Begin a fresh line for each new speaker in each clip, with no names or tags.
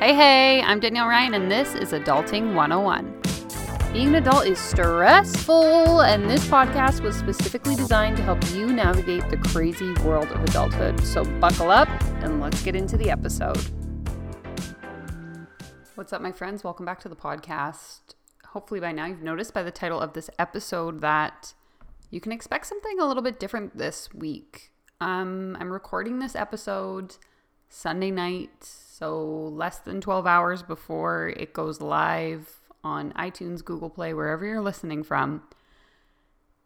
Hey, hey, I'm Danielle Ryan, and this is Adulting 101. Being an adult is stressful, and this podcast was specifically designed to help you navigate the crazy world of adulthood. So, buckle up and let's get into the episode. What's up, my friends? Welcome back to the podcast. Hopefully, by now, you've noticed by the title of this episode that you can expect something a little bit different this week. Um, I'm recording this episode Sunday night, so less than 12 hours before it goes live on iTunes, Google Play, wherever you're listening from.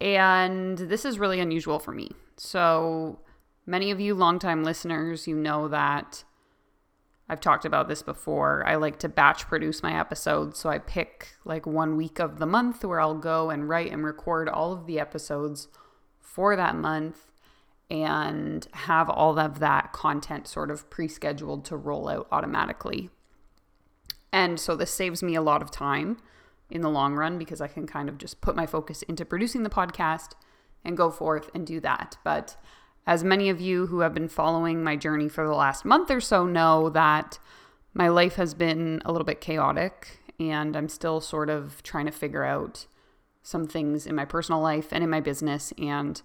And this is really unusual for me. So, many of you longtime listeners, you know that I've talked about this before. I like to batch produce my episodes. So, I pick like one week of the month where I'll go and write and record all of the episodes for that month and have all of that content sort of pre scheduled to roll out automatically. And so this saves me a lot of time in the long run because I can kind of just put my focus into producing the podcast and go forth and do that. But as many of you who have been following my journey for the last month or so know that my life has been a little bit chaotic and I'm still sort of trying to figure out some things in my personal life and in my business and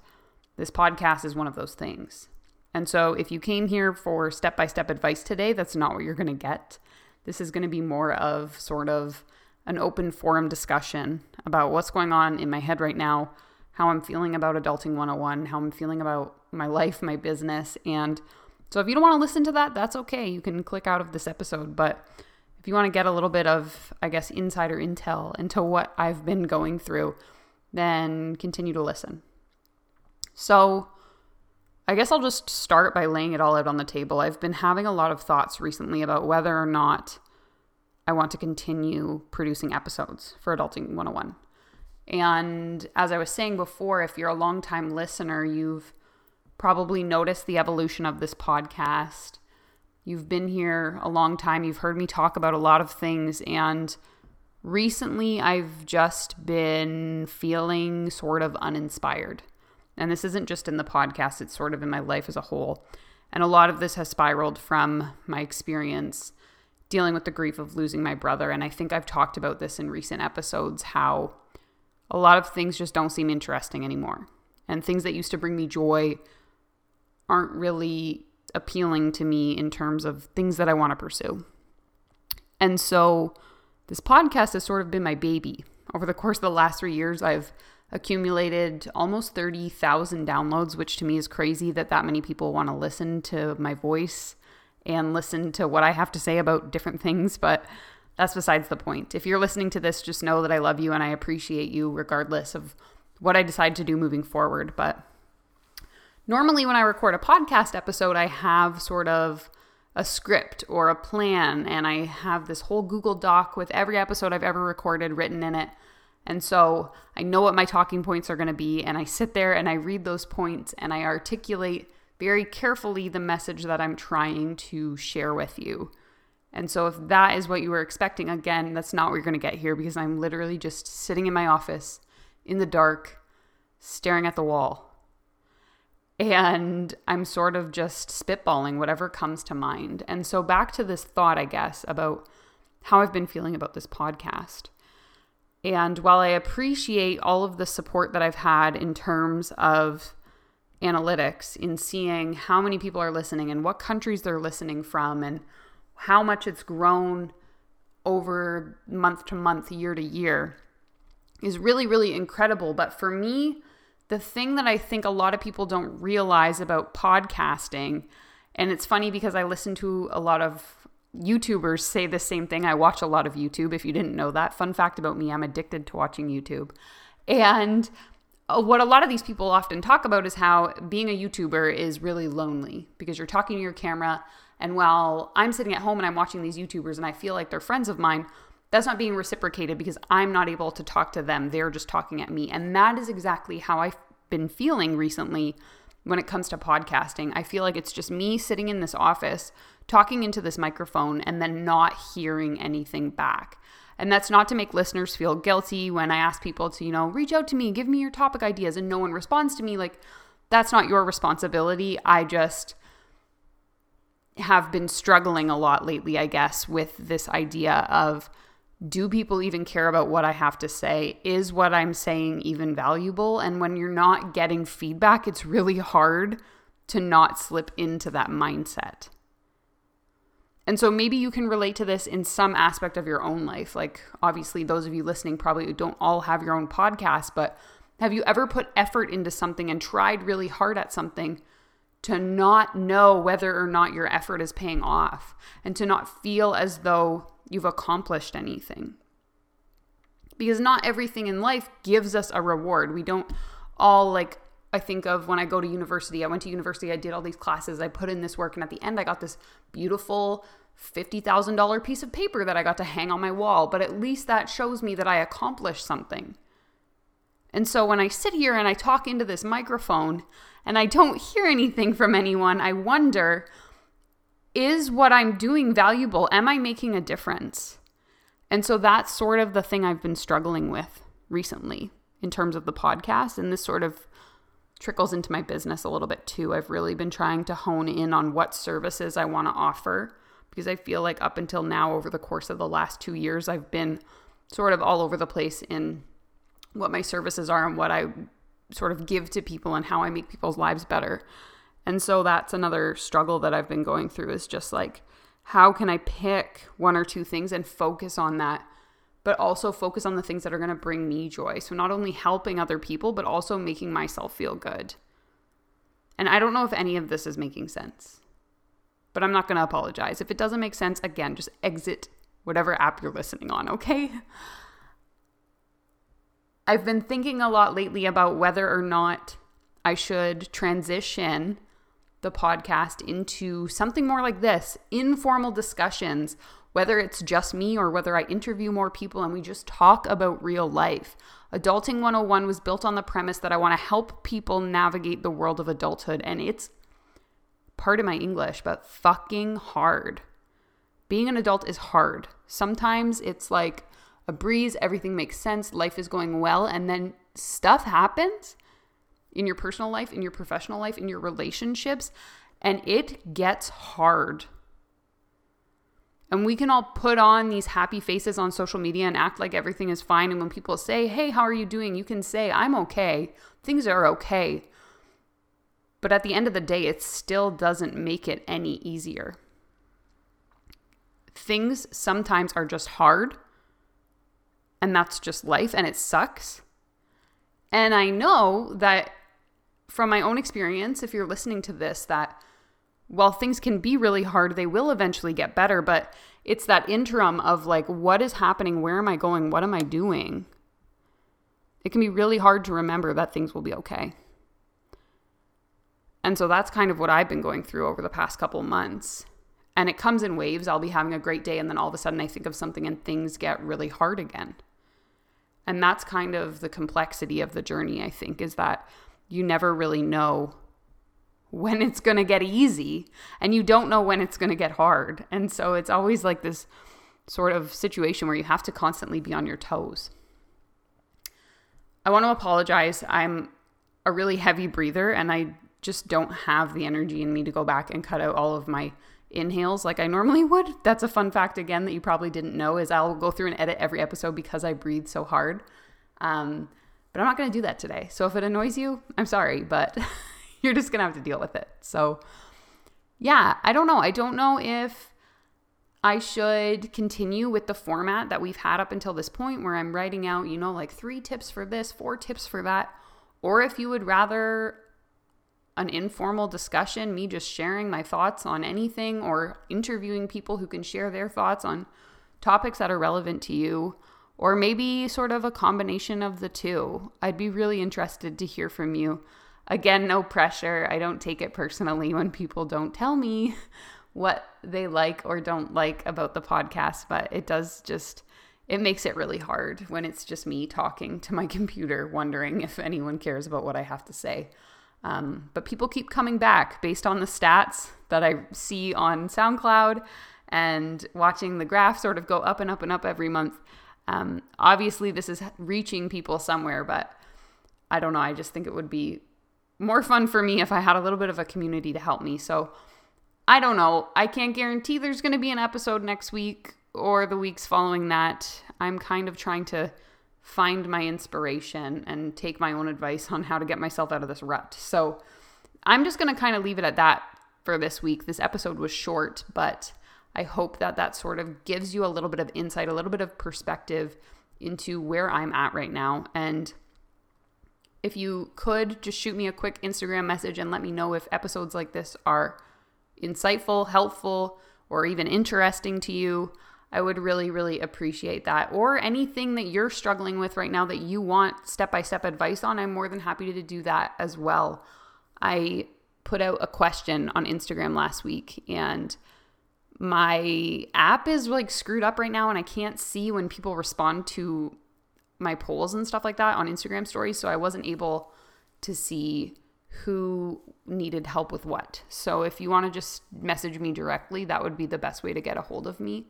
this podcast is one of those things. And so, if you came here for step by step advice today, that's not what you're going to get. This is going to be more of sort of an open forum discussion about what's going on in my head right now, how I'm feeling about Adulting 101, how I'm feeling about my life, my business. And so, if you don't want to listen to that, that's okay. You can click out of this episode. But if you want to get a little bit of, I guess, insider intel into what I've been going through, then continue to listen. So, I guess I'll just start by laying it all out on the table. I've been having a lot of thoughts recently about whether or not I want to continue producing episodes for Adulting 101. And as I was saying before, if you're a longtime listener, you've probably noticed the evolution of this podcast. You've been here a long time, you've heard me talk about a lot of things, and recently I've just been feeling sort of uninspired. And this isn't just in the podcast, it's sort of in my life as a whole. And a lot of this has spiraled from my experience dealing with the grief of losing my brother. And I think I've talked about this in recent episodes how a lot of things just don't seem interesting anymore. And things that used to bring me joy aren't really appealing to me in terms of things that I want to pursue. And so this podcast has sort of been my baby. Over the course of the last three years, I've accumulated almost 30,000 downloads, which to me is crazy that that many people want to listen to my voice and listen to what I have to say about different things, but that's besides the point. If you're listening to this, just know that I love you and I appreciate you regardless of what I decide to do moving forward. But normally, when I record a podcast episode, I have sort of a script or a plan, and I have this whole Google Doc with every episode I've ever recorded written in it. And so I know what my talking points are going to be, and I sit there and I read those points and I articulate very carefully the message that I'm trying to share with you. And so, if that is what you were expecting, again, that's not what you're going to get here because I'm literally just sitting in my office in the dark, staring at the wall. And I'm sort of just spitballing whatever comes to mind. And so, back to this thought, I guess, about how I've been feeling about this podcast. And while I appreciate all of the support that I've had in terms of analytics, in seeing how many people are listening and what countries they're listening from, and how much it's grown over month to month, year to year, is really, really incredible. But for me, the thing that I think a lot of people don't realize about podcasting, and it's funny because I listen to a lot of YouTubers say the same thing. I watch a lot of YouTube, if you didn't know that. Fun fact about me, I'm addicted to watching YouTube. And uh, what a lot of these people often talk about is how being a YouTuber is really lonely because you're talking to your camera. And while I'm sitting at home and I'm watching these YouTubers and I feel like they're friends of mine, that's not being reciprocated because I'm not able to talk to them. They're just talking at me. And that is exactly how I've been feeling recently when it comes to podcasting. I feel like it's just me sitting in this office talking into this microphone and then not hearing anything back. And that's not to make listeners feel guilty when I ask people to, you know, reach out to me, give me your topic ideas, and no one responds to me. Like, that's not your responsibility. I just, have been struggling a lot lately, I guess, with this idea of do people even care about what I have to say? Is what I'm saying even valuable? And when you're not getting feedback, it's really hard to not slip into that mindset. And so maybe you can relate to this in some aspect of your own life. Like, obviously, those of you listening probably don't all have your own podcast, but have you ever put effort into something and tried really hard at something to not know whether or not your effort is paying off and to not feel as though you've accomplished anything? Because not everything in life gives us a reward. We don't all like I think of when I go to university. I went to university, I did all these classes, I put in this work, and at the end, I got this beautiful $50,000 piece of paper that I got to hang on my wall. But at least that shows me that I accomplished something. And so when I sit here and I talk into this microphone and I don't hear anything from anyone, I wonder is what I'm doing valuable? Am I making a difference? And so that's sort of the thing I've been struggling with recently in terms of the podcast. And this sort of trickles into my business a little bit too. I've really been trying to hone in on what services I want to offer because I feel like up until now, over the course of the last two years, I've been sort of all over the place in what my services are and what I sort of give to people and how I make people's lives better. And so that's another struggle that I've been going through is just like, how can I pick one or two things and focus on that but also focus on the things that are going to bring me joy. So, not only helping other people, but also making myself feel good. And I don't know if any of this is making sense, but I'm not going to apologize. If it doesn't make sense, again, just exit whatever app you're listening on, okay? I've been thinking a lot lately about whether or not I should transition the podcast into something more like this informal discussions whether it's just me or whether I interview more people and we just talk about real life. Adulting 101 was built on the premise that I want to help people navigate the world of adulthood, and it's part of my English, but fucking hard. Being an adult is hard. Sometimes it's like a breeze, everything makes sense, life is going well, and then stuff happens in your personal life, in your professional life, in your relationships, and it gets hard. And we can all put on these happy faces on social media and act like everything is fine. And when people say, Hey, how are you doing? You can say, I'm okay. Things are okay. But at the end of the day, it still doesn't make it any easier. Things sometimes are just hard. And that's just life and it sucks. And I know that from my own experience, if you're listening to this, that while things can be really hard, they will eventually get better. But it's that interim of like, what is happening? Where am I going? What am I doing? It can be really hard to remember that things will be okay. And so that's kind of what I've been going through over the past couple months. And it comes in waves. I'll be having a great day, and then all of a sudden I think of something and things get really hard again. And that's kind of the complexity of the journey, I think, is that you never really know when it's going to get easy and you don't know when it's going to get hard. And so it's always like this sort of situation where you have to constantly be on your toes. I want to apologize. I'm a really heavy breather and I just don't have the energy in me to go back and cut out all of my inhales like I normally would. That's a fun fact again that you probably didn't know is I'll go through and edit every episode because I breathe so hard. Um, but I'm not going to do that today. So if it annoys you, I'm sorry, but you're just going to have to deal with it. So, yeah, I don't know. I don't know if I should continue with the format that we've had up until this point where I'm writing out, you know, like three tips for this, four tips for that, or if you would rather an informal discussion, me just sharing my thoughts on anything or interviewing people who can share their thoughts on topics that are relevant to you, or maybe sort of a combination of the two. I'd be really interested to hear from you. Again, no pressure. I don't take it personally when people don't tell me what they like or don't like about the podcast, but it does just it makes it really hard when it's just me talking to my computer, wondering if anyone cares about what I have to say. Um, but people keep coming back based on the stats that I see on SoundCloud and watching the graph sort of go up and up and up every month. Um, obviously, this is reaching people somewhere, but I don't know. I just think it would be more fun for me if I had a little bit of a community to help me. So I don't know. I can't guarantee there's going to be an episode next week or the weeks following that. I'm kind of trying to find my inspiration and take my own advice on how to get myself out of this rut. So I'm just going to kind of leave it at that for this week. This episode was short, but I hope that that sort of gives you a little bit of insight, a little bit of perspective into where I'm at right now. And if you could just shoot me a quick Instagram message and let me know if episodes like this are insightful, helpful, or even interesting to you. I would really, really appreciate that. Or anything that you're struggling with right now that you want step by step advice on, I'm more than happy to do that as well. I put out a question on Instagram last week and my app is like screwed up right now and I can't see when people respond to my polls and stuff like that on Instagram stories. So I wasn't able to see who needed help with what. So if you want to just message me directly, that would be the best way to get a hold of me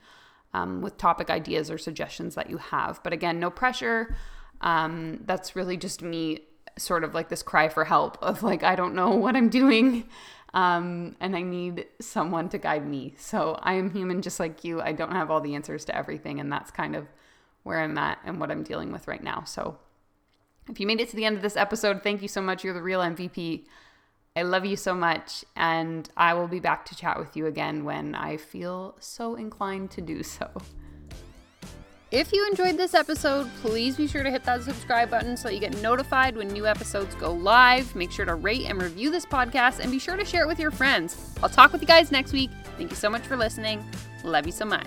um, with topic ideas or suggestions that you have. But again, no pressure. Um, that's really just me sort of like this cry for help of like, I don't know what I'm doing. Um, and I need someone to guide me. So I am human just like you. I don't have all the answers to everything. And that's kind of where I'm at and what I'm dealing with right now. So if you made it to the end of this episode, thank you so much. You're the real MVP. I love you so much, and I will be back to chat with you again when I feel so inclined to do so. If you enjoyed this episode, please be sure to hit that subscribe button so you get notified when new episodes go live. Make sure to rate and review this podcast and be sure to share it with your friends. I'll talk with you guys next week. Thank you so much for listening. Love you so much.